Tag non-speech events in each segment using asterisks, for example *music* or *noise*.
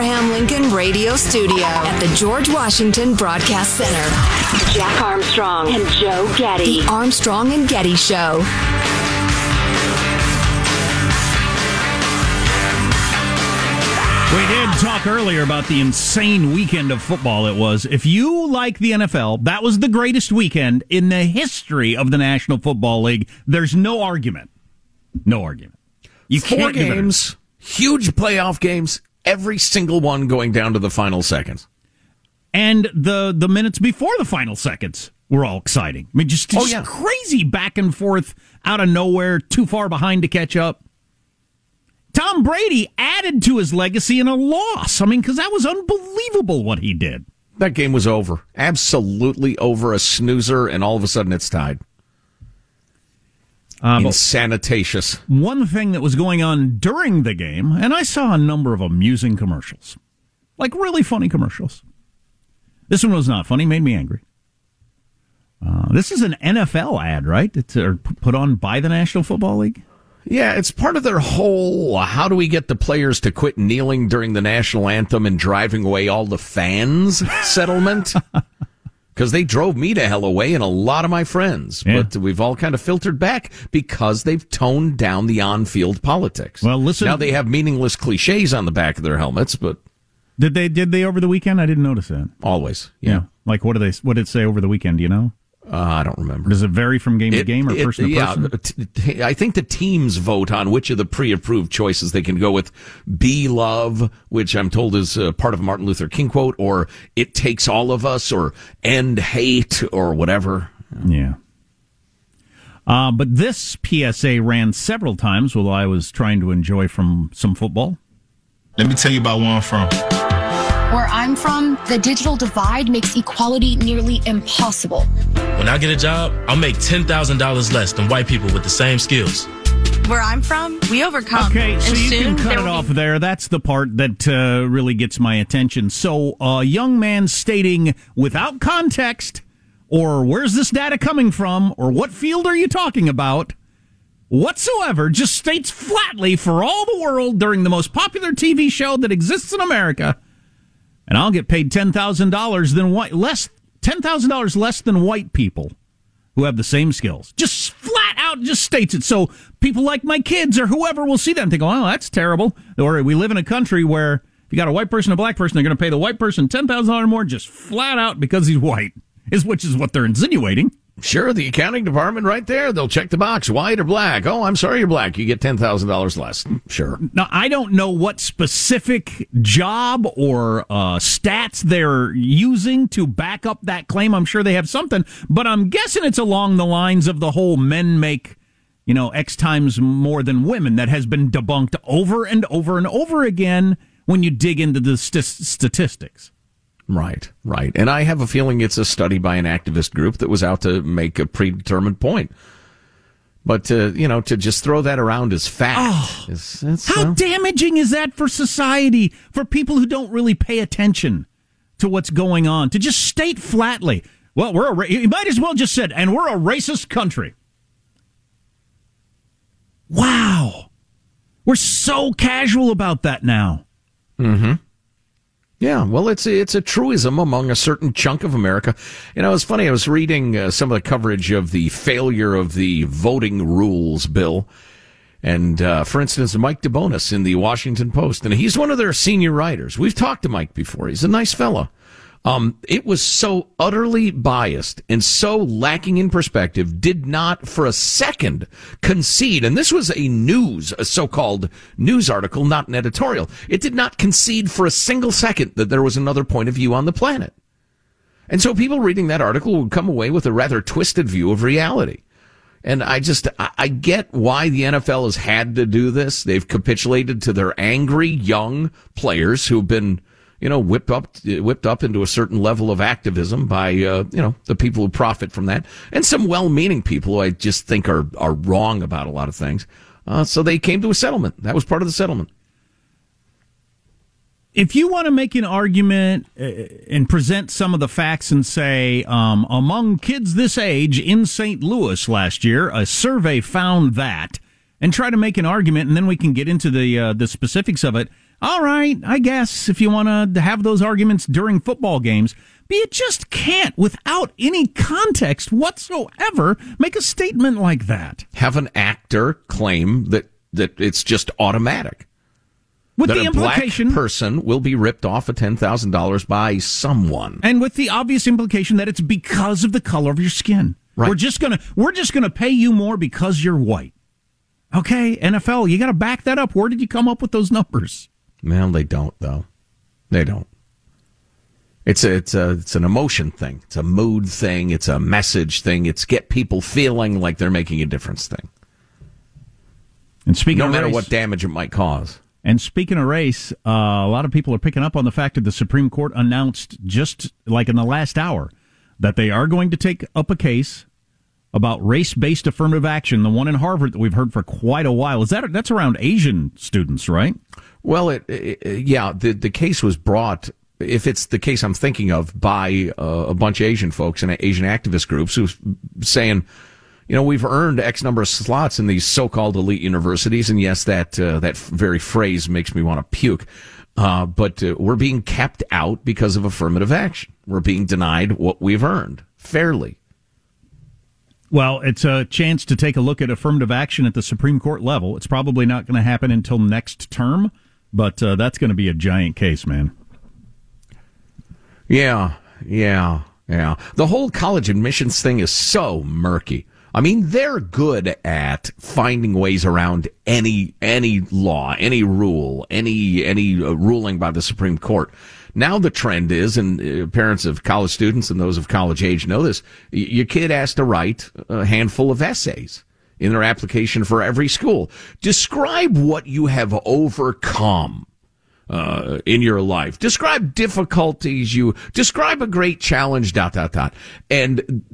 Abraham Lincoln Radio Studio at the George Washington Broadcast Center, Jack Armstrong and Joe Getty. The Armstrong and Getty Show. We did talk earlier about the insane weekend of football it was. If you like the NFL, that was the greatest weekend in the history of the National Football League. There's no argument. No argument. You Four can't games, huge playoff games, every single one going down to the final seconds. and the the minutes before the final seconds were all exciting. I mean, just, Oh, yeah. crazy back and forth out of nowhere, too far behind to catch up. Tom Brady added to his legacy in a loss. I mean, because that was unbelievable what he did. That game was over. Absolutely over. A snoozer, and all of a sudden it's tied. But Insanitatious. one thing that was going on during the game, and I saw a number of amusing commercials, like really funny commercials. This one was not funny; made me angry. Uh, this is an NFL ad, right? It's uh, put on by the National Football League. Yeah, it's part of their whole how do we get the players to quit kneeling during the national anthem and driving away all the fans *laughs* settlement? Because they drove me to hell away and a lot of my friends. Yeah. But we've all kind of filtered back because they've toned down the on field politics. Well, listen- Now they have meaningless cliches on the back of their helmets, but Did they? Did they over the weekend? I didn't notice that. always. Yeah. Like what do they? What did it say over the weekend? Do you know? Uh, I don't remember. Does it vary from game to game or it- person to yeah, person? t- t- I think the teams vote on which of the pre-approved choices they can go with. Be love, which I'm told is uh, part of a Martin Luther King quote, or it takes all of us, or end hate, or whatever. Yeah. Uh, but this PSA ran several times while I was trying to enjoy from some football. Let me tell you about where I'm from. Where I'm from, the digital divide makes equality nearly impossible. When I get a job, I'll make $10,000 less than white people with the same skills. Where I'm from, we overcome. Okay, so and you soon can cut it off be- there. That's the part that uh, really gets my attention. So, a young man stating without context, or where's this data coming from, or what field are you talking about, whatsoever, just states flatly for all the world during the most popular TV show that exists in America, and I'll get paid ten thousand dollars than white less ten thousand dollars less than white people who have the same skills. Just flat out just states it. So people like my kids or whoever will see that and think, oh, that's terrible. Or we live in a country where if you got a white person a black person, they're going to pay the white person $10,000 more just flat out because he's white. is which is what they're insinuating. Sure, the accounting department right there. They'll check the box, white or black. Oh, I'm sorry, you're black. You get ten thousand dollars less. Sure. Now I don't know what specific job or uh, stats they're using to back up that claim. I'm sure they have something, but I'm guessing it's along the lines of the whole men make, you know, X times more than women that has been debunked over and over and over again when you dig into the st- statistics. Right, right. And I have a feeling it's a study by an activist group that was out to make a predetermined point. But to, you know, to just throw that around as fact. Oh, is, how uh, damaging is that for society, for people who don't really pay attention to what's going on? To just state flatly, well, we're a, you might as well just said, and we're a racist country. Wow. We're so casual about that now. Mm-hmm. Yeah, well, it's a, it's a truism among a certain chunk of America. You know, it's funny. I was reading uh, some of the coverage of the failure of the voting rules bill, and uh, for instance, Mike DeBonis in the Washington Post, and he's one of their senior writers. We've talked to Mike before. He's a nice fellow. Um, it was so utterly biased and so lacking in perspective, did not for a second concede. And this was a news, a so-called news article, not an editorial. It did not concede for a single second that there was another point of view on the planet. And so people reading that article would come away with a rather twisted view of reality. And I just, I get why the NFL has had to do this. They've capitulated to their angry young players who've been you know, whipped up, whipped up into a certain level of activism by, uh, you know, the people who profit from that and some well-meaning people who I just think are, are wrong about a lot of things. Uh, so they came to a settlement. That was part of the settlement. If you want to make an argument uh, and present some of the facts and say, um, among kids this age in St. Louis last year, a survey found that, and try to make an argument, and then we can get into the uh, the specifics of it all right, I guess if you want to have those arguments during football games, but you just can't, without any context whatsoever, make a statement like that. Have an actor claim that, that it's just automatic. With that the implication, black person will be ripped off of ten thousand dollars by someone, and with the obvious implication that it's because of the color of your skin. Right. We're just gonna we're just gonna pay you more because you're white. Okay, NFL, you got to back that up. Where did you come up with those numbers? Well, they don't though. They don't. It's a, it's a, it's an emotion thing. It's a mood thing. It's a message thing. It's get people feeling like they're making a difference thing. And speaking, no matter race, what damage it might cause. And speaking of race, uh, a lot of people are picking up on the fact that the Supreme Court announced just like in the last hour that they are going to take up a case about race-based affirmative action, the one in Harvard that we've heard for quite a while. Is that that's around Asian students, right? Well, it, it, yeah, the the case was brought. If it's the case I'm thinking of, by uh, a bunch of Asian folks and Asian activist groups who saying, you know, we've earned X number of slots in these so-called elite universities, and yes, that uh, that very phrase makes me want to puke. Uh, but uh, we're being kept out because of affirmative action. We're being denied what we've earned fairly. Well, it's a chance to take a look at affirmative action at the Supreme Court level. It's probably not going to happen until next term. But uh, that's going to be a giant case, man. Yeah, yeah, yeah. The whole college admissions thing is so murky. I mean, they're good at finding ways around any any law, any rule, any any uh, ruling by the Supreme Court. Now the trend is, and uh, parents of college students and those of college age know this: your kid has to write a handful of essays in their application for every school. Describe what you have overcome. Uh, in your life. Describe difficulties you, describe a great challenge, dot, dot, dot. And,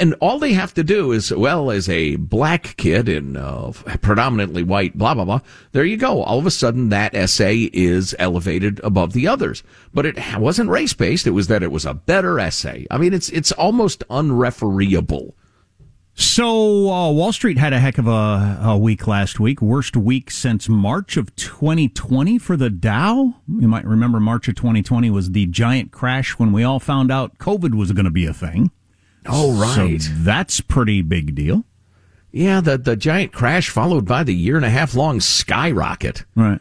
and all they have to do is, well, as a black kid in, uh, predominantly white, blah, blah, blah. There you go. All of a sudden that essay is elevated above the others. But it wasn't race based. It was that it was a better essay. I mean, it's, it's almost unrefereeable so uh, Wall Street had a heck of a, a, week last week, worst week since March of 2020 for the Dow. You might remember March of 2020 was the giant crash when we all found out COVID was going to be a thing. Oh, right. So that's pretty big deal. Yeah, the the giant crash followed by the year and a half long skyrocket. Right.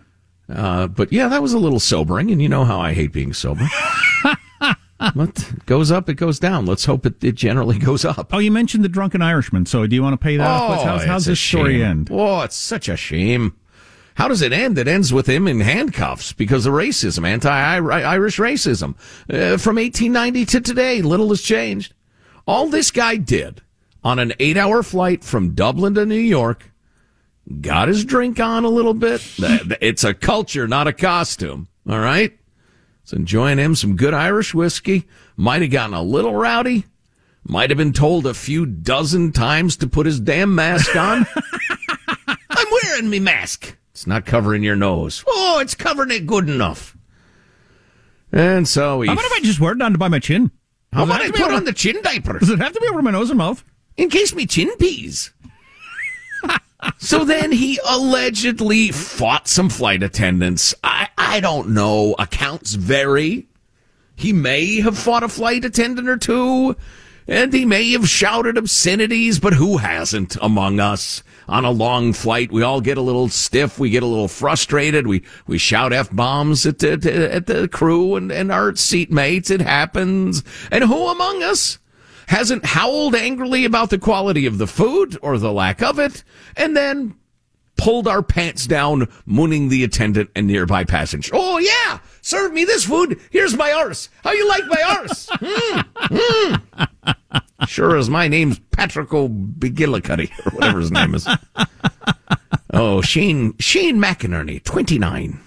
Uh, but yeah, that was a little sobering, and you know how I hate being sober. *laughs* it goes up, it goes down. Let's hope it, it generally *laughs* goes up. Oh, you mentioned the drunken Irishman. So do you want to pay that off? What's- How's, how's this story shame. end? Oh, it's such a shame. How does it end? It ends with him in handcuffs because of racism, anti-Irish racism. Uh, from 1890 to today, little has changed. All this guy did on an eight-hour flight from Dublin to New York, got his drink on a little bit. *laughs* It's a culture, not a costume. All right? It's enjoying him some good Irish whiskey. Might have gotten a little rowdy. Might have been told a few dozen times to put his damn mask on. *laughs* I'm wearing me mask. It's not covering your nose. Oh, it's covering it good enough. And so he. How about if I just wear it down to by my chin? How about I have to be put on the chin diaper? Does it have to be over my nose and mouth? In case me chin peas. So then he allegedly fought some flight attendants. I, I don't know. Accounts vary. He may have fought a flight attendant or two, and he may have shouted obscenities, but who hasn't among us? On a long flight, we all get a little stiff, we get a little frustrated, we, we shout F bombs at the, at the crew and, and our seatmates. It happens. And who among us hasn't howled angrily about the quality of the food or the lack of it, and then pulled our pants down, mooning the attendant and nearby passenger. Oh yeah, serve me this food. Here's my arse. How you like my arse? *laughs* Mm, mm. Sure as my name's Patrick O'Bigillicuddy, or whatever his name is. *laughs* Oh, Shane Shane McInerney, twenty nine,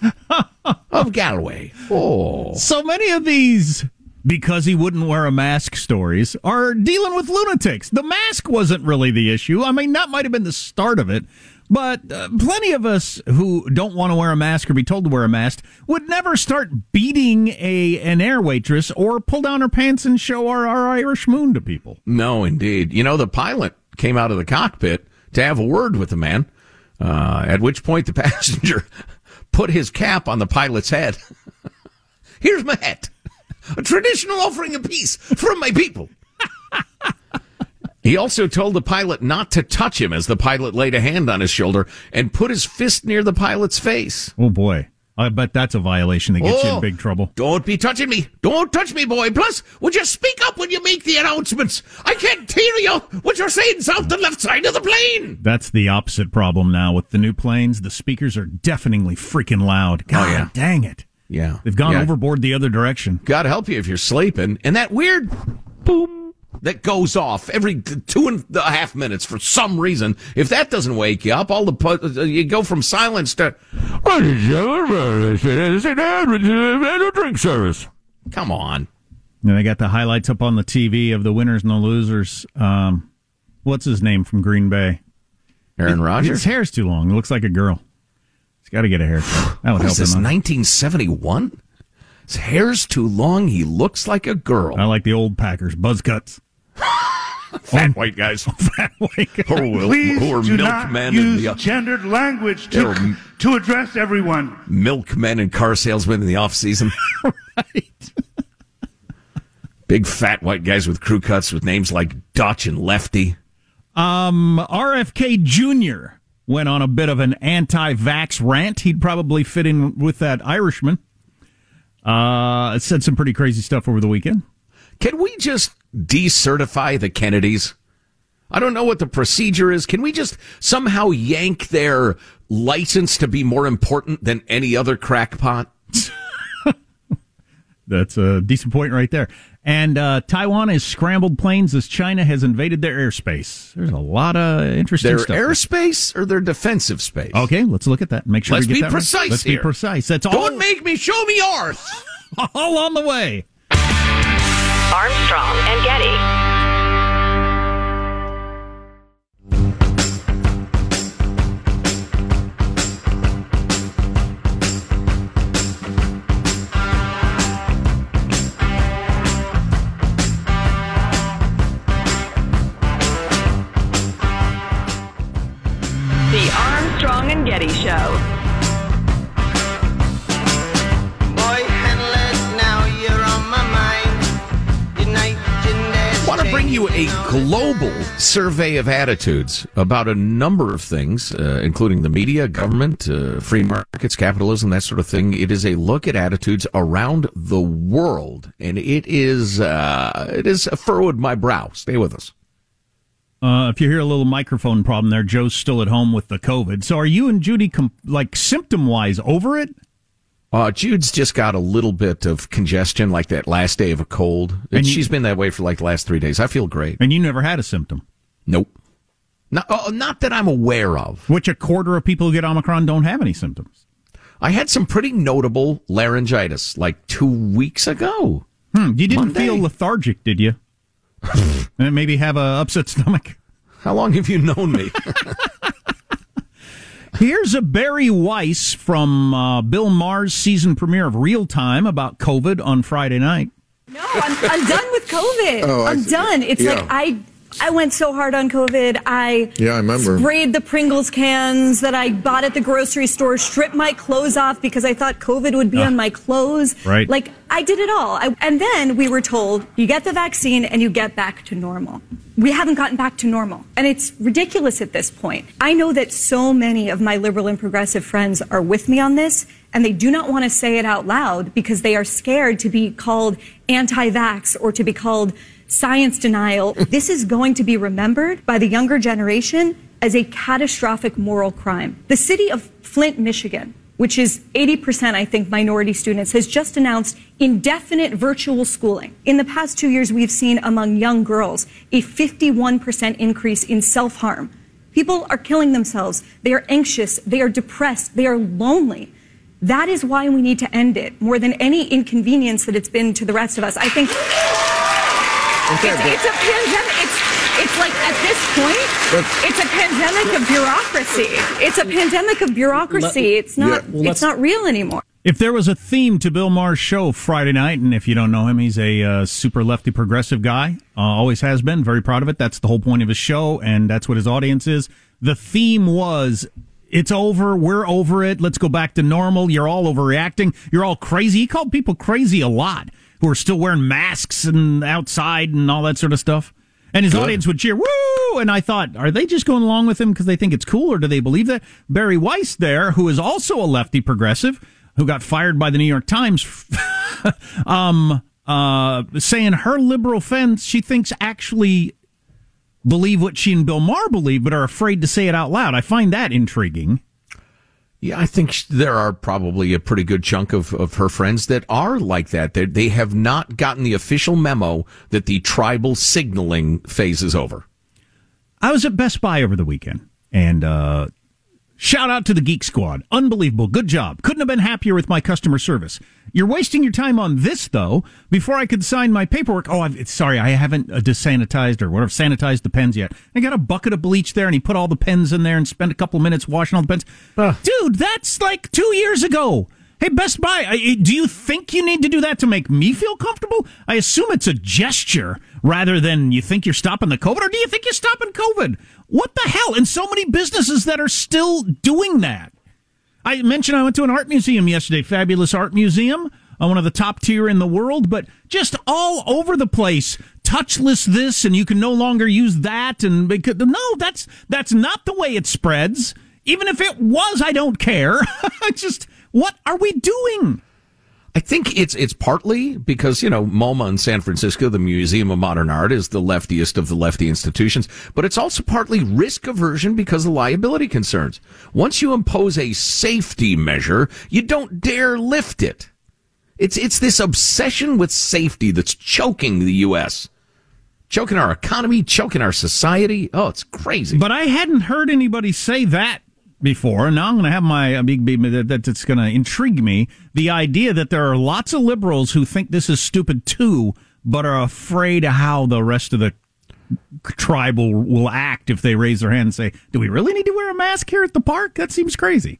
of Galway. Oh, So many of these because he wouldn't wear a mask stories are dealing with lunatics. The mask wasn't really the issue. I mean, that might have been the start of it. But uh, plenty of us who don't want to wear a mask or be told to wear a mask would never start beating a an air waitress or pull down her pants and show our, our Irish moon to people. No, indeed. You know, the pilot came out of the cockpit to have a word with the man, uh, at which point the *laughs* passenger put his cap on the pilot's head. *laughs* Here's my hat, a traditional offering of peace from my people. He also told the pilot not to touch him as the pilot laid a hand on his shoulder and put his fist near the pilot's face. Oh boy. I bet that's a violation that gets you Oh. in big trouble. Don't be touching me. Don't touch me, boy. Plus, would you speak up when you make the announcements? I can't hear you what you're saying south and left side of the plane. That's the opposite problem now with the new planes. The speakers are deafeningly freaking loud. Oh, God yeah. dang it. Yeah. They've gone Yeah. overboard the other direction. God help you if you're sleeping. And that weird boom that goes off every two and a half minutes for some reason. If that doesn't wake you up, all the pu- uh, you go from silence to drink service. Come on. And they got the highlights up on the TV of the winners and the losers. Um, what's his name from Green Bay? Aaron Rodgers. His hair's too long. It looks like a girl. He's got to get a haircut. That would What help is this? him. out. 1971. His hair's too long. He looks like a girl. I like the old Packers buzz cuts. *laughs* *laughs* Fat white guys. Fat white guy. Who are, Please do not use the gendered language to, to address everyone. milkmen and car salesmen in the off season. *laughs* right. Big fat white guys with crew cuts with names like Dutch and Lefty. Um, RFK Jr. went on a bit of an anti-vax rant. He'd probably fit in with that Irishman. Uh, said some pretty crazy stuff over the weekend. Can we just decertify the Kennedys? I don't know what the procedure is. Can we just somehow yank their license to be more important than any other crackpot? *laughs* That's a decent point right there. And uh, Taiwan has scrambled planes as China has invaded their airspace. There's a lot of interesting Their stuff. airspace or their defensive space? Okay, let's look at that. Make sure Let's we get be that right. precise Let's here. be precise. That's all. Don't make me show me yours. *laughs* all on the way. Armstrong and Getty. Global survey of attitudes about a number of things, uh, including the media, government, uh, free markets, capitalism, that sort of thing. It is a look at attitudes around the world, and it is uh, it is furrowed my brow. Stay with us. Uh, if you hear a little microphone problem there, Joe's still at home with the COVID. So are you and Judy, com- like symptom wise, over it? Uh, Jude's just got a little bit of congestion, like that last day of a cold. And you- she's been that way for like the last three days. I feel great. And you never had a symptom. Nope. Not, oh, not that I'm aware of. Which a quarter of people who get Omicron don't have any symptoms. I had some pretty notable laryngitis like two weeks ago. Hmm, you didn't Monday. feel lethargic, did you? *laughs* and maybe have a upset stomach. How long have you known me? *laughs* Here's a Bari Weiss from uh, Bill Maher's season premiere of Real Time about COVID on Friday night. No, I'm, I'm done with COVID. Oh, I I'm done. It's Yeah. like I I went so hard on COVID. I Yeah, I remember. sprayed the Pringles cans that I bought at the grocery store, stripped my clothes off because I thought COVID would be Ah. on my clothes. Right. Like I did it all. I, and then we were told you get the vaccine and you get back to normal. We haven't gotten back to normal. And it's ridiculous at this point. I know that so many of my liberal and progressive friends are with me on this, and they do not want to say it out loud because they are scared to be called anti vax or to be called science denial. this is going to be remembered by the younger generation as a catastrophic moral crime. The city of Flint, Michigan, which is 80%, I think, minority students, has just announced indefinite virtual schooling. In the past two years, we've seen among young girls a 51% increase in self harm. People are killing themselves. They are anxious. They are depressed. They are lonely. That is why we need to end it more than any inconvenience that it's been to the rest of us. I think it's, it's a pandemic. It's, it's like at this point, it's a pandemic of bureaucracy. It's a pandemic of bureaucracy. It's not. Yeah, well, it's not real anymore. If there was a theme to Bill Maher's show Friday night, and if you don't know him, he's a uh, super lefty progressive guy, uh, always has been, very proud of it. That's the whole point of his show, and that's what his audience is. The theme was, it's over, we're over it, let's go back to normal, you're all overreacting, you're all crazy. He called people crazy a lot who are still wearing masks and outside and all that sort of stuff. And his Good. audience would cheer, woo! And I thought, are they just going along with him because they think it's cool, or do they believe that? Bari Weiss there, who is also a lefty progressive, who got fired by the New York Times, *laughs* um, uh, saying her liberal friends she thinks actually believe what she and Bill Maher believe, but are afraid to say it out loud. I find that intriguing. Yeah, I think there are probably a pretty good chunk of, of her friends that are like that. They, they have not gotten the official memo that the tribal signaling phase is over. I was at Best Buy over the weekend, and uh, shout out to the Geek Squad. Unbelievable. Good job. Couldn't have been happier with my customer service. You're wasting your time on this, though. Before I could sign my paperwork, oh, I've, sorry, I haven't uh, desanitized or whatever, sanitized the pens yet. I got a bucket of bleach there, and he put all the pens in there and spent a couple minutes washing all the pens. Dude, that's like two years ago. Hey, Best Buy, I, do you think you need to do that to make me feel comfortable? I assume it's a gesture rather than you think you're stopping the COVID, or do you think you're stopping COVID? What the hell? And so many businesses that are still doing that. I mentioned I went to an art museum yesterday, fabulous art museum, uh, one of the top tier in the world, but just all over the place. Touchless this, and you can no longer use that, and because no, that's that's not the way it spreads. Even if it was, I don't care. *laughs* just what are we doing? I think it's it's partly because you know MoMA in San Francisco, the Museum of Modern Art, is the leftiest of the lefty institutions, but it's also partly risk aversion because of liability concerns. Once you impose a safety measure, you don't dare lift it. It's it's this obsession with safety that's choking the U.S., choking our economy, choking our society. Oh, it's crazy. But I hadn't heard anybody say that before, and now I'm going to have my uh, big that- that's going to intrigue me. The idea that there are lots of liberals who think this is stupid too, but are afraid of how the rest of the tribe will, will act if they raise their hand and say, "Do we really need to wear a mask here at the park?" That seems crazy.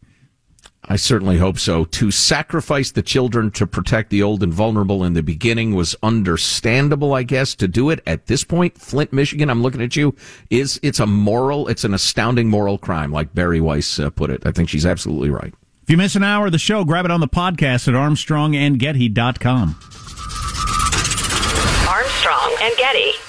I certainly hope so. To sacrifice the children to protect the old and vulnerable in the beginning was understandable, I guess. To do it at this point, Flint, Michigan, I'm looking at you, is it's a moral, it's an astounding moral crime, like Bari Weiss uh, put it. I think she's absolutely right. If you miss an hour of the show, grab it on the podcast at armstrongandgetty.com. Armstrong and Getty.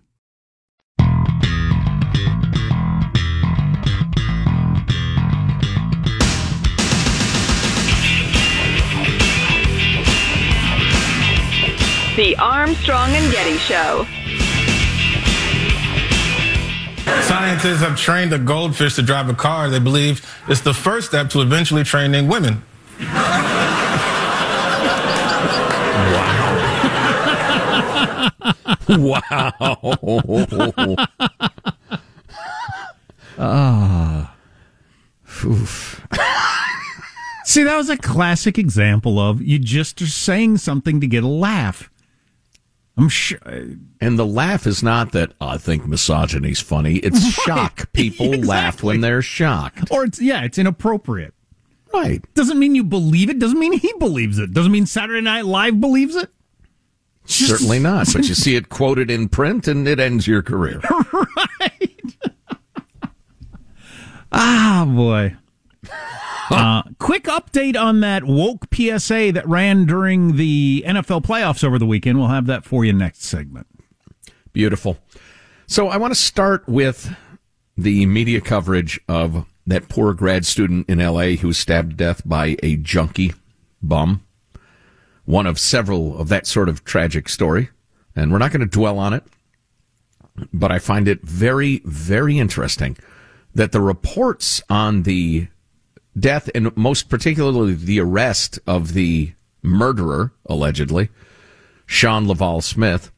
The Armstrong and Getty Show. Scientists have trained a goldfish to drive a car. They believe it's the first step to eventually training women. wow. wow. *laughs* Ah. Oof. See, that was a classic example of you just are saying something to get a laugh. I'm sure. And the laugh is not that I think misogyny's funny. It's *laughs* Right. shock. People *laughs* laugh when they're shocked. Or it's yeah, it's inappropriate. Right. Doesn't mean you believe it. Doesn't mean he believes it. Doesn't mean Saturday Night Live believes it. Certainly not. But you *laughs* see it quoted in print and it ends your career. Right. ah, boy. *laughs* Uh, quick update on that woke PSA that ran during the NFL playoffs over the weekend. We'll have that for you next segment. Beautiful. So I want to start with the media coverage of that poor grad student in LA who was stabbed to death by a junkie bum. One of several of that sort of tragic story. And we're not going to dwell on it, but I find it very, very interesting that the reports on the death and most particularly the arrest of the murderer, allegedly, Shawn Laval Smith,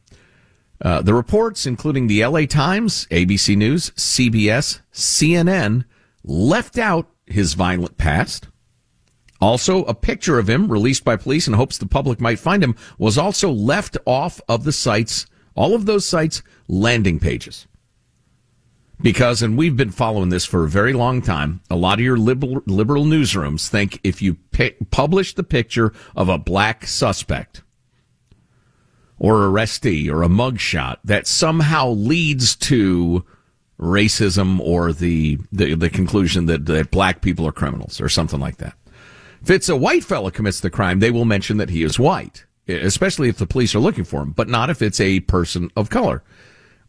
uh, the reports, including the LA Times, ABC News, CBS, CNN, left out his violent past. Also, a picture of him released by police in hopes the public might find him was also left off of the sites, all of those sites' landing pages. Because, and we've been following this for a very long time, a lot of your liberal, liberal newsrooms think if you publish the picture of a black suspect, or arrestee or a mugshot that somehow leads to racism or the, the, the conclusion that, that black people are criminals or something like that. If it's a white fella commits the crime, they will mention that he is white, especially if the police are looking for him, but not if it's a person of color,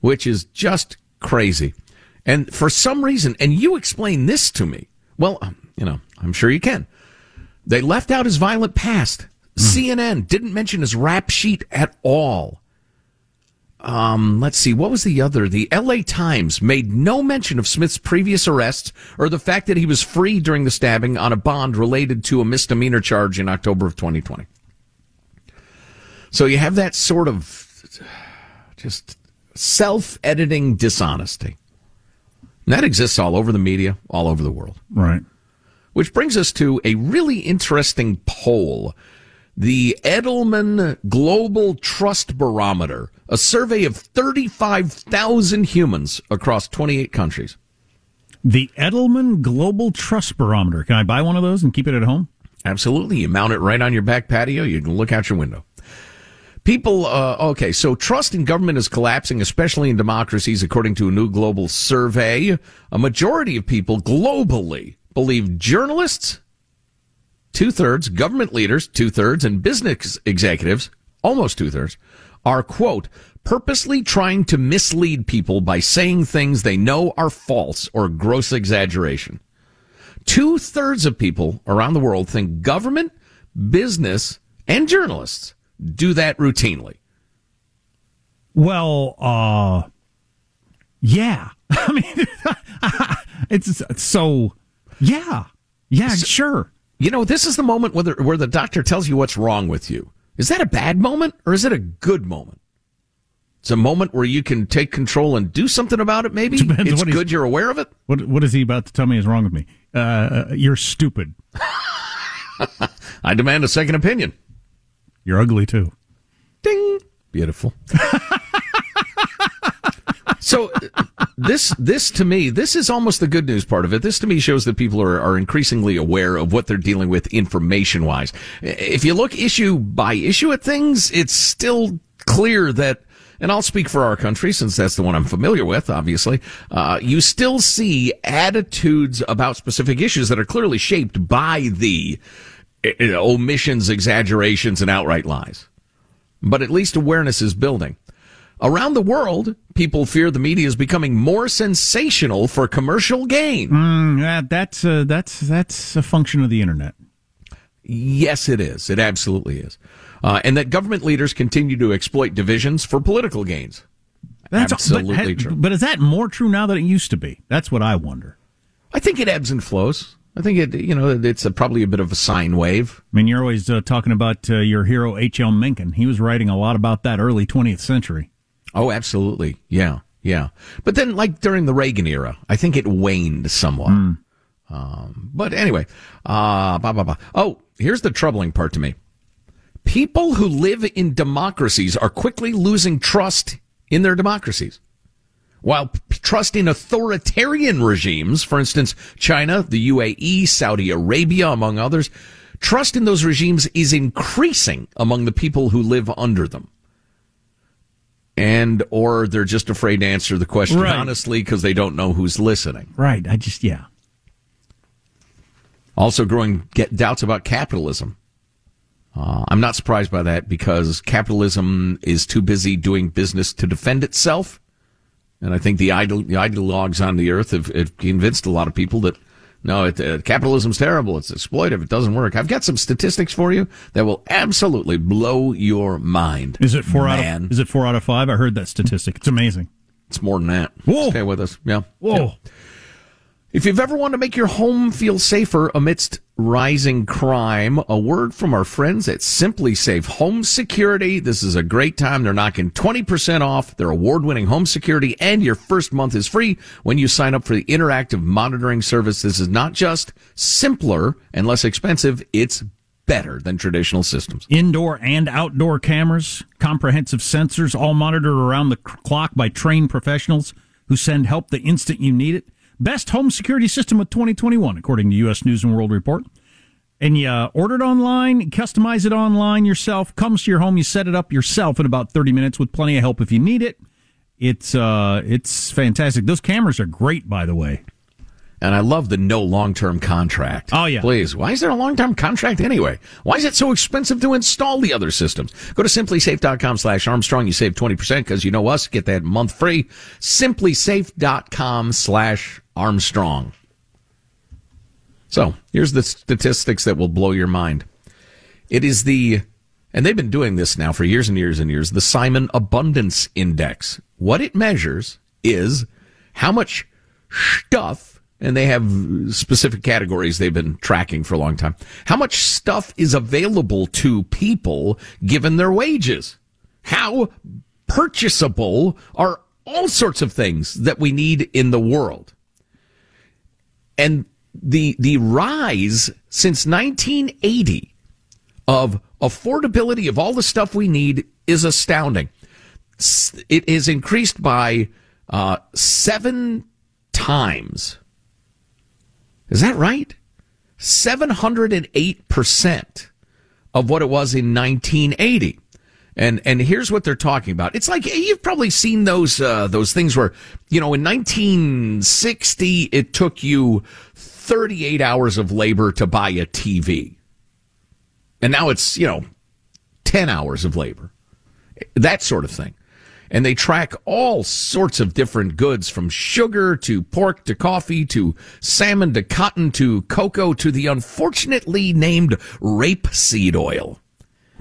which is just crazy. And for some reason, and you explain this to me, well, um, you know, I'm sure you can. They left out his violent past. CNN didn't mention his rap sheet at all. Um, let's see. What was the other? The L.A. Times made no mention of Smith's previous arrests or the fact that he was free during the stabbing on a bond related to a misdemeanor charge in October of 2020. So you have that sort of just self-editing dishonesty. And that exists all over the media, all over the world. Right. Which brings us to a really interesting poll. The Edelman Global Trust Barometer, a survey of 35,000 humans across 28 countries. The Edelman Global Trust Barometer. Can I buy one of those and keep it at home? Absolutely. You mount it right on your back patio. You can look out your window. People, uh, okay, so trust in government is collapsing, especially in democracies, according to a new global survey. A majority of people globally believe journalists, two thirds, government leaders, two thirds, and business executives, almost two thirds, are, quote, purposely trying to mislead people by saying things they know are false or gross exaggeration. Two thirds of people around the world think government, business, and journalists do that routinely. Well, uh, yeah. *laughs* I mean, *laughs* it's so, yeah. Yeah, so, sure. You know, this is the moment where the, where the doctor tells you what's wrong with you. Is that a bad moment or is it a good moment? It's a moment where you can take control and do something about it. Maybe Depends it's good. You're aware of it. What What is he about to tell me is wrong with me? Uh, you're stupid. *laughs* I demand a second opinion. You're ugly too. Ding. Beautiful. *laughs* so this this to me this is almost the good news part of it. This to me shows that people are, are increasingly aware of what they're dealing with information wise. If you look issue by issue at things, it's still clear that and I'll speak for our country since that's the one I'm familiar with, obviously, uh, you still see attitudes about specific issues that are clearly shaped by the omissions, exaggerations, and outright lies. But at least awareness is building. Around the world, people fear the media is becoming more sensational for commercial gain. Mm, that, that's, uh, that's, that's a function of the internet. Yes, it is. It absolutely is. Uh, and that government leaders continue to exploit divisions for political gains. That's absolutely but, true. But is that more true now than it used to be? That's what I wonder. I think it ebbs and flows. I think it, you know, it's a, probably a bit of a sine wave. I mean, you're always uh, talking about uh, your hero H.L. Mencken. He was writing a lot about that early 20th century. Oh, absolutely. Yeah, yeah. But then, like during the Reagan era, I think it waned somewhat. Mm. Um, but anyway, uh, bah, bah, bah. oh, here's the troubling part to me. People who live in democracies are quickly losing trust in their democracies. While trust in authoritarian regimes, for instance, China, the UAE, Saudi Arabia, among others, trust in those regimes is increasing among the people who live under them. And, or they're just afraid to answer the question right. honestly because they don't know who's listening. Right. I just, yeah. Also growing doubts about capitalism. Uh, I'm not surprised by that because capitalism is too busy doing business to defend itself. And I think the, idol, the ideologues on the earth have, have, convinced a lot of people that no, it, uh, capitalism's terrible. It's exploitive. It doesn't work. I've got some statistics for you that will absolutely blow your mind. Is it four man. out of, is it four out of five? I heard that statistic. It's amazing. It's more than that. Whoa. Stay with us. Yeah. Whoa. Yeah. If you've ever wanted to make your home feel safer amidst rising crime, a word from our friends at SimpliSafe Home Security. This is a great time. They're knocking 20% off their award-winning home security and your first month is free when you sign up for the interactive monitoring service. This is not just simpler and less expensive. It's better than traditional systems. Indoor and outdoor cameras, comprehensive sensors, all monitored around the clock by trained professionals who send help the instant you need it. Best home security system of 2021, according to U.S. News and World Report. And you uh, order it online, customize it online yourself, comes to your home, you set it up yourself in about 30 minutes with plenty of help if you need it. It's uh, it's fantastic. Those cameras are great, by the way. And I love the no long term contract. Oh, yeah. Please. Why is there a long term contract anyway? Why is it so expensive to install the other systems? Go to simplisafe.com slash Armstrong. You save 20% because you know us. Get that month free. Simplisafe.com slash Armstrong. So here's the statistics that will blow your mind. It is the and they've been doing this now for years and years and years, the Simon Abundance Index. What it measures is how much stuff, and they have specific categories they've been tracking for a long time, how much stuff is available to people given their wages. How purchasable are all sorts of things that we need in the world. And the the rise since 1980 of affordability of all the stuff we need is astounding. It is increased by uh, seven times. Is that right? 708% of what it was in 1980. And and here's what they're talking about. It's like you've probably seen those uh, those things where you know in 1960 it took you 38 hours of labor to buy a TV, and now it's you know 10 hours of labor, that sort of thing. And they track all sorts of different goods from sugar to pork to coffee to salmon to cotton to cocoa to the unfortunately named rapeseed oil.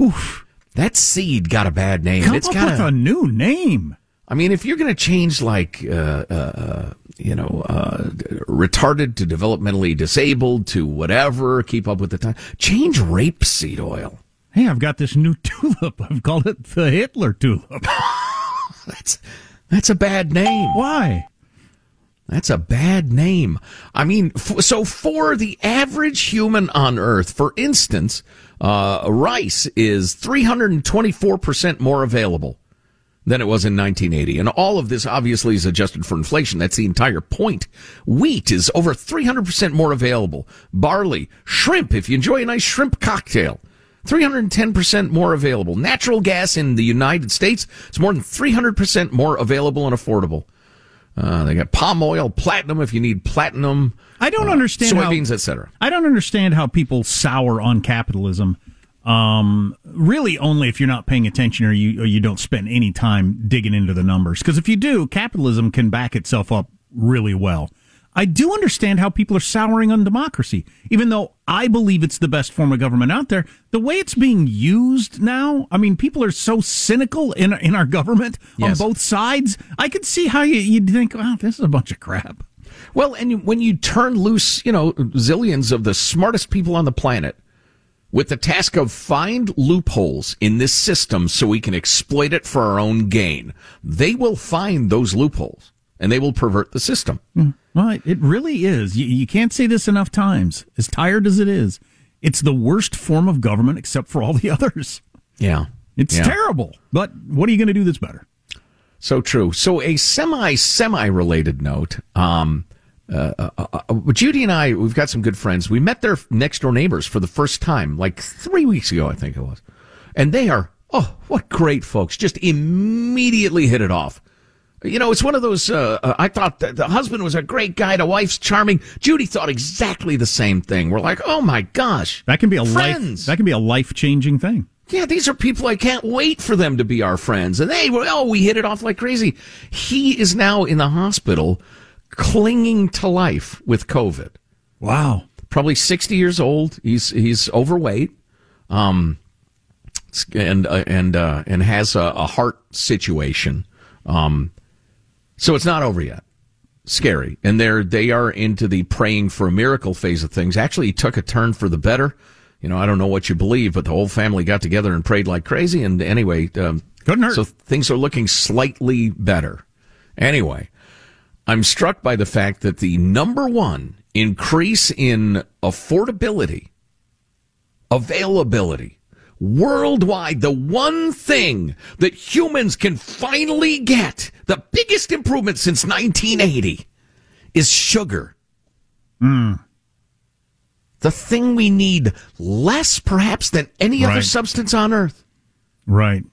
Oof. That seed got a bad name. Come it's up got with a new name. I mean, if you're going to change like, uh, uh, you know, uh, retarded to developmentally disabled to whatever, keep up with the time, change rapeseed oil. Hey, I've got this new *laughs* tulip. I've called it the Hitler tulip. *laughs* that's that's a bad name. Why? That's a bad name. I mean, f- so for the average human on Earth, for instance, uh, rice is 324% more available than it was in 1980. And all of this obviously is adjusted for inflation. That's the entire point. Wheat is over 300% more available. Barley, shrimp, if you enjoy a nice shrimp cocktail. 310% more available. Natural gas in the United States is more than 300% more available and affordable. Uh, they got palm oil, platinum if you need platinum. I don't uh, understand soybeans, etc. I don't understand how people sour on capitalism. Um, really, only if you're not paying attention or you or you don't spend any time digging into the numbers. Because if you do, capitalism can back itself up really well. I do understand how people are souring on democracy, even though I believe it's the best form of government out there. The way it's being used now, I mean, people are so cynical in in our government Yes. on both sides. I could see how you, you'd think, "Wow, this is a bunch of crap." Well, and when you turn loose, you know, zillions of the smartest people on the planet with the task of find loopholes in this system so we can exploit it for our own gain, they will find those loopholes and they will pervert the system. Well, it, really is. You, you can't say this enough times. As tired as it is, it's the worst form of government except for all the *laughs* others. Yeah. It's Yeah. terrible. But what are you going to do that's better? So true. So a semi semi related note. Um, uh, uh, uh, Judy and I, we've got some good friends. We met their next door neighbors for the first time, like three weeks ago, I think it was, and they are oh, what great folks! Just immediately hit it off. You know, it's one of those. Uh, uh, I thought the husband was a great guy, the wife's charming. Judy thought exactly the same thing. We're like, oh my gosh, That can be a Friends. life. That can be a life changing thing. yeah, these are people I can't wait for them to be our friends. And they were, oh, we hit it off like crazy. He is now in the hospital clinging to life with COVID. Wow. Probably 60 years old. He's, he's overweight. Um, and, uh, and, uh, and has a, a heart situation. Um, so it's not over yet. Scary. And they're, they are into the praying for a miracle phase of things. Actually, he took a turn for the better. You know, I don't know what you believe, but the whole family got together and prayed like crazy. And anyway, um, Couldn't hurt. so things are looking slightly better. Anyway, I'm struck by the fact that the number one increase in affordability, availability, worldwide, the one thing that humans can finally get, the biggest improvement since 1980, is sugar. Mm. The thing we need less, perhaps, than any other substance on earth. Right.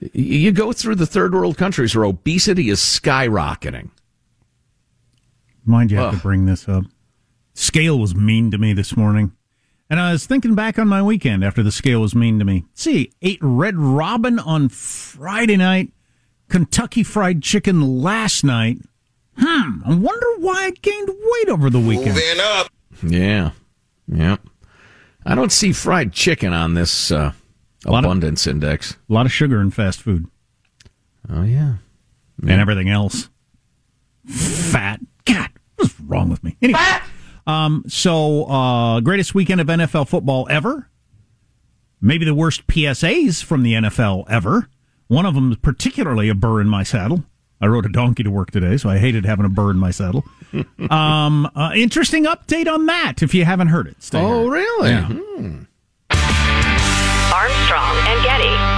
You go through the third world countries where obesity is skyrocketing. Mind you, have Ugh. to bring this up. Scale was mean to me this morning. And I was thinking back on my weekend after the scale was mean to me. See, ate Red Robin on Friday night, Kentucky Fried Chicken last night. Hmm, I wonder why I gained weight over the weekend. Moving up. Yeah. Yeah. I don't see fried chicken on this uh, abundance of, index. A lot of sugar in fast food. Oh yeah, and everything else. Fat. God, what's wrong with me? Anyway, um, so uh, greatest weekend of NFL football ever. Maybe the worst PSAs from the NFL ever. One of them is particularly a burr in my saddle. I rode a donkey to work today, so I hated having a burr in my saddle. *laughs* um, uh, interesting update on that if you haven't heard it. Stay oh, here. really? Yeah. Hmm. Armstrong and Getty.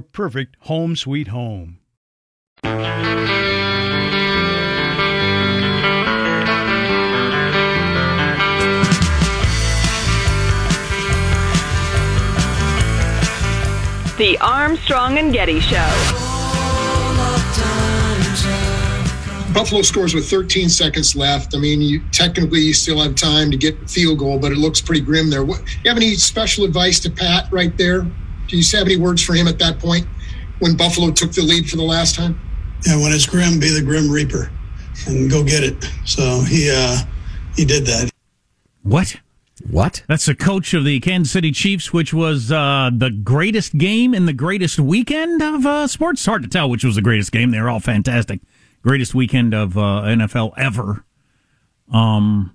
perfect home sweet home. The Armstrong and Getty Show. Buffalo scores with 13 seconds left. I mean, you technically you still have time to get the field goal, but it looks pretty grim there. What, you have any special advice to Pat right there? Do you have any words for him at that point when Buffalo took the lead for the last time? Yeah, when it's grim, be the grim reaper and go get it. So he uh, he did that. What? What? That's the coach of the Kansas City Chiefs, which was uh, the greatest game in the greatest weekend of uh, sports. It's hard to tell which was the greatest game. They were all fantastic. Greatest weekend of uh, NFL ever. Um,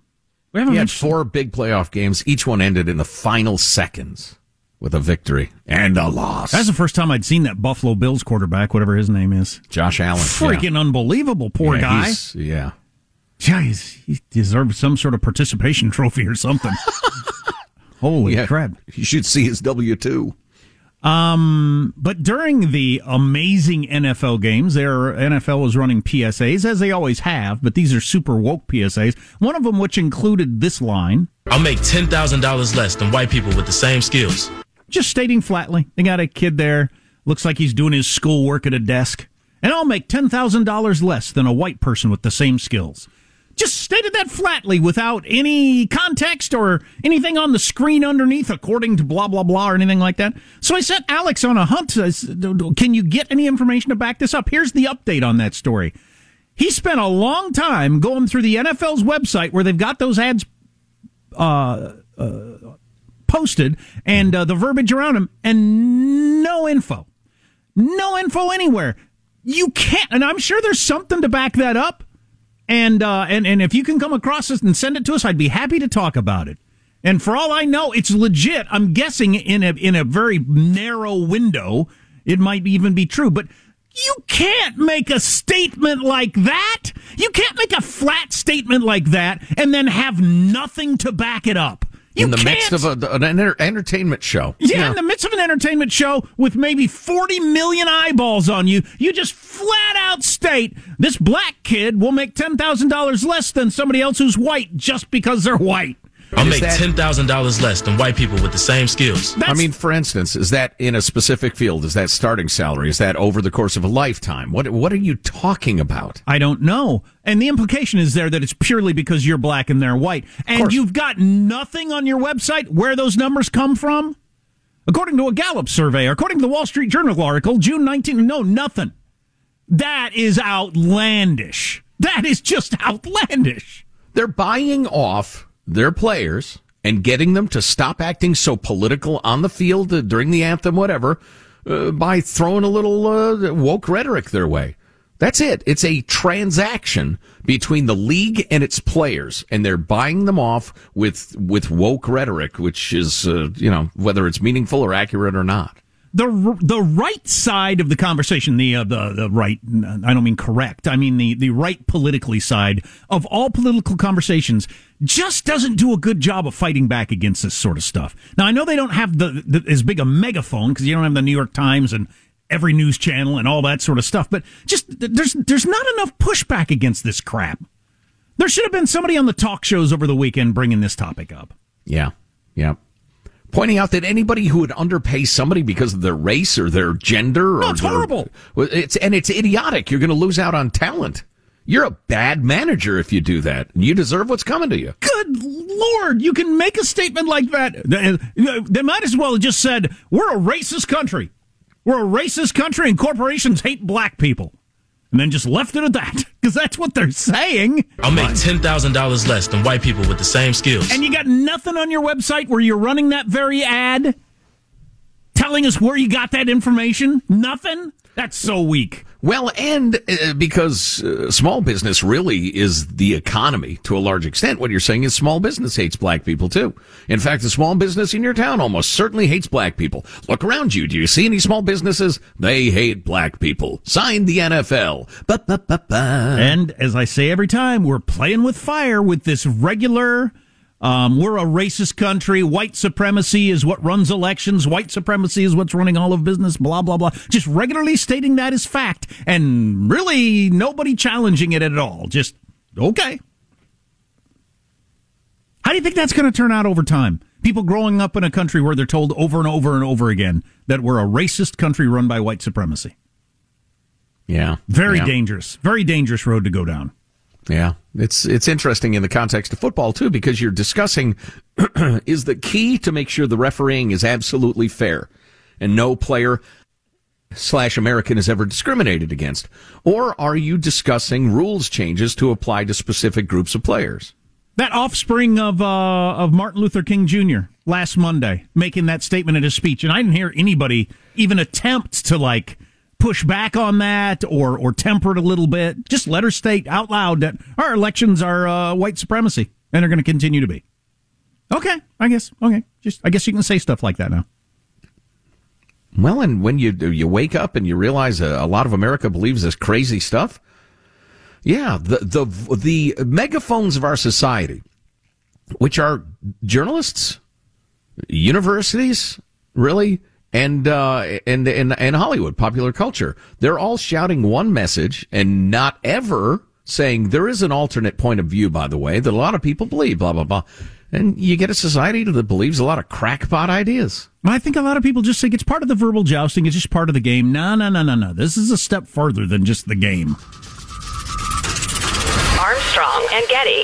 we haven't had four big playoff games. Each one ended in the final seconds with a victory and a loss. That's the first time I'd seen that Buffalo Bills quarterback, whatever his name is. Josh Allen. Freaking yeah. unbelievable, poor yeah, guy. Yeah. Jeez, he deserves some sort of participation *laughs* trophy or something. *laughs* Holy yeah, crap. You should see his W 2. Um, but during the amazing NFL games, their NFL was running PSAs as they always have, but these are super woke PSAs. One of them, which included this line: "I'll make ten thousand dollars less than white people with the same skills." Just stating flatly, they got a kid there, looks like he's doing his schoolwork at a desk, and I'll make ten thousand dollars less than a white person with the same skills just stated that flatly without any context or anything on the screen underneath, according to blah, blah, blah, or anything like that. So I sent Alex on a hunt. Can you get any information to back this up? Here's the update on that story. He spent a long time going through the NFL's website where they've got those ads uh, uh, posted and uh, the verbiage around them, and no info. No info anywhere. You can't, and I'm sure there's something to back that up. And, uh, and, and if you can come across this and send it to us, I'd be happy to talk about it. And for all I know, it's legit. I'm guessing in a, in a very narrow window, it might even be true. But You can't make a statement like that. You can't make a flat statement like that and then have nothing to back it up. You in the can't. midst of a, an enter- entertainment show. Yeah, in the midst of an entertainment show with maybe 40 million eyeballs on you, you just flat out state this black kid will make $10,000 less than somebody else who's white just because they're white. I'll Is make that- ten thousand dollars less than white people with the same skills. I mean, for instance, is that in a specific field? Is that starting salary? Is that over the course of a lifetime? What What are you talking about? I don't know. And the implication is there that it's purely because you're black and they're white. And you've got nothing on your website where those numbers come from? According to a Gallup survey, or according to the Wall Street Journal article, June 19, no, nothing. That is outlandish. That is just outlandish. They're buying off their players and getting them to stop acting so political on the field uh, during the anthem, whatever, uh, by throwing a little uh, woke rhetoric their way. That's it. It's a transaction between the league and its players, and they're buying them off with with woke rhetoric, which is uh, you know whether it's meaningful or accurate or not. The the right side of the conversation, the uh, the the right. I don't mean correct. I mean the the right politically side of all political conversations just doesn't do a good job of fighting back against this sort of stuff. Now I know they don't have the, the as big a megaphone because you don't have the New York Times and every news channel and all that sort of stuff. But just there's there's not enough pushback against this crap. There should have been somebody on the talk shows over the weekend bringing this topic up. Yeah, yeah. Pointing out that anybody who would underpay somebody because of their race or their gender or No, it's their- horrible. It's and it's idiotic. You're going to lose out on talent. You're a bad manager if you do that. You deserve what's coming to you. Good lord, you can make a statement like that. They they might as well have just said, "We're a racist country. We're a racist country, and corporations hate black people," and then just left it at that *laughs* because that's what they're saying. I'll make ten thousand dollars less than white people with the same skills. And you got nothing on your website where you're running that very ad, telling us where you got that information. Nothing. That's so weak. Well, and uh, because uh, small business really is the economy to a large extent, what you're saying is small business hates black people too. In fact, the small business in your town almost certainly hates black people. Look around you. Do you see any small businesses? They hate black people. Signed the NFL. Ba-ba-ba-ba. And as I say every time, we're playing with fire with this regular. Um, we're a racist country. White supremacy is what runs elections. White supremacy is what's running all of business. Blah blah blah. Just regularly stating that as fact, and really nobody challenging it at all. Just okay. How do you think that's going to turn out over time? People growing up in a country where they're told over and over and over again that we're a racist country run by white supremacy. Yeah. Very Yeah. dangerous. Very dangerous road to go down. Yeah, it's it's interesting in the context of football too because you're discussing *clears throat* is the key to make sure the refereeing is absolutely fair and no player slash American is ever discriminated against, or are you discussing rules changes to apply to specific groups of players? That offspring of uh, of Martin Luther King Jr. last Monday making that statement in his speech, and I didn't hear anybody even attempt to like push back on that or or temper it a little bit. Just let her state out loud that our elections are uh, white supremacy and they're going to continue to be. Okay, I guess. Okay, just I guess you can say stuff like that now. Well, and when you you wake up and you realize a, a lot of America believes this crazy stuff, yeah, the the the megaphones of our society, which are journalists, universities, really, and uh, and and and Hollywood, popular culture, they're all shouting one message and not ever saying there is an alternate point of view. By the way, that a lot of people believe, blah blah blah, and you get a society that believes a lot of crackpot ideas. I think a lot of people just think it's part of the verbal jousting. It's just part of the game. No, no, no, no, no. This is a step further than just the game. Armstrong and Getty.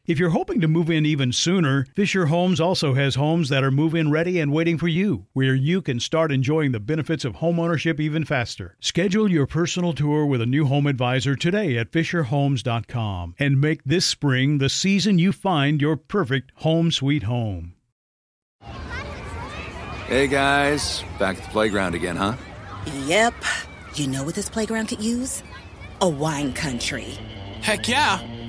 If you're hoping to move in even sooner, Fisher Homes also has homes that are move in ready and waiting for you, where you can start enjoying the benefits of homeownership even faster. Schedule your personal tour with a new home advisor today at FisherHomes.com and make this spring the season you find your perfect home sweet home. Hey guys, back at the playground again, huh? Yep. You know what this playground could use? a wine country? Heck yeah,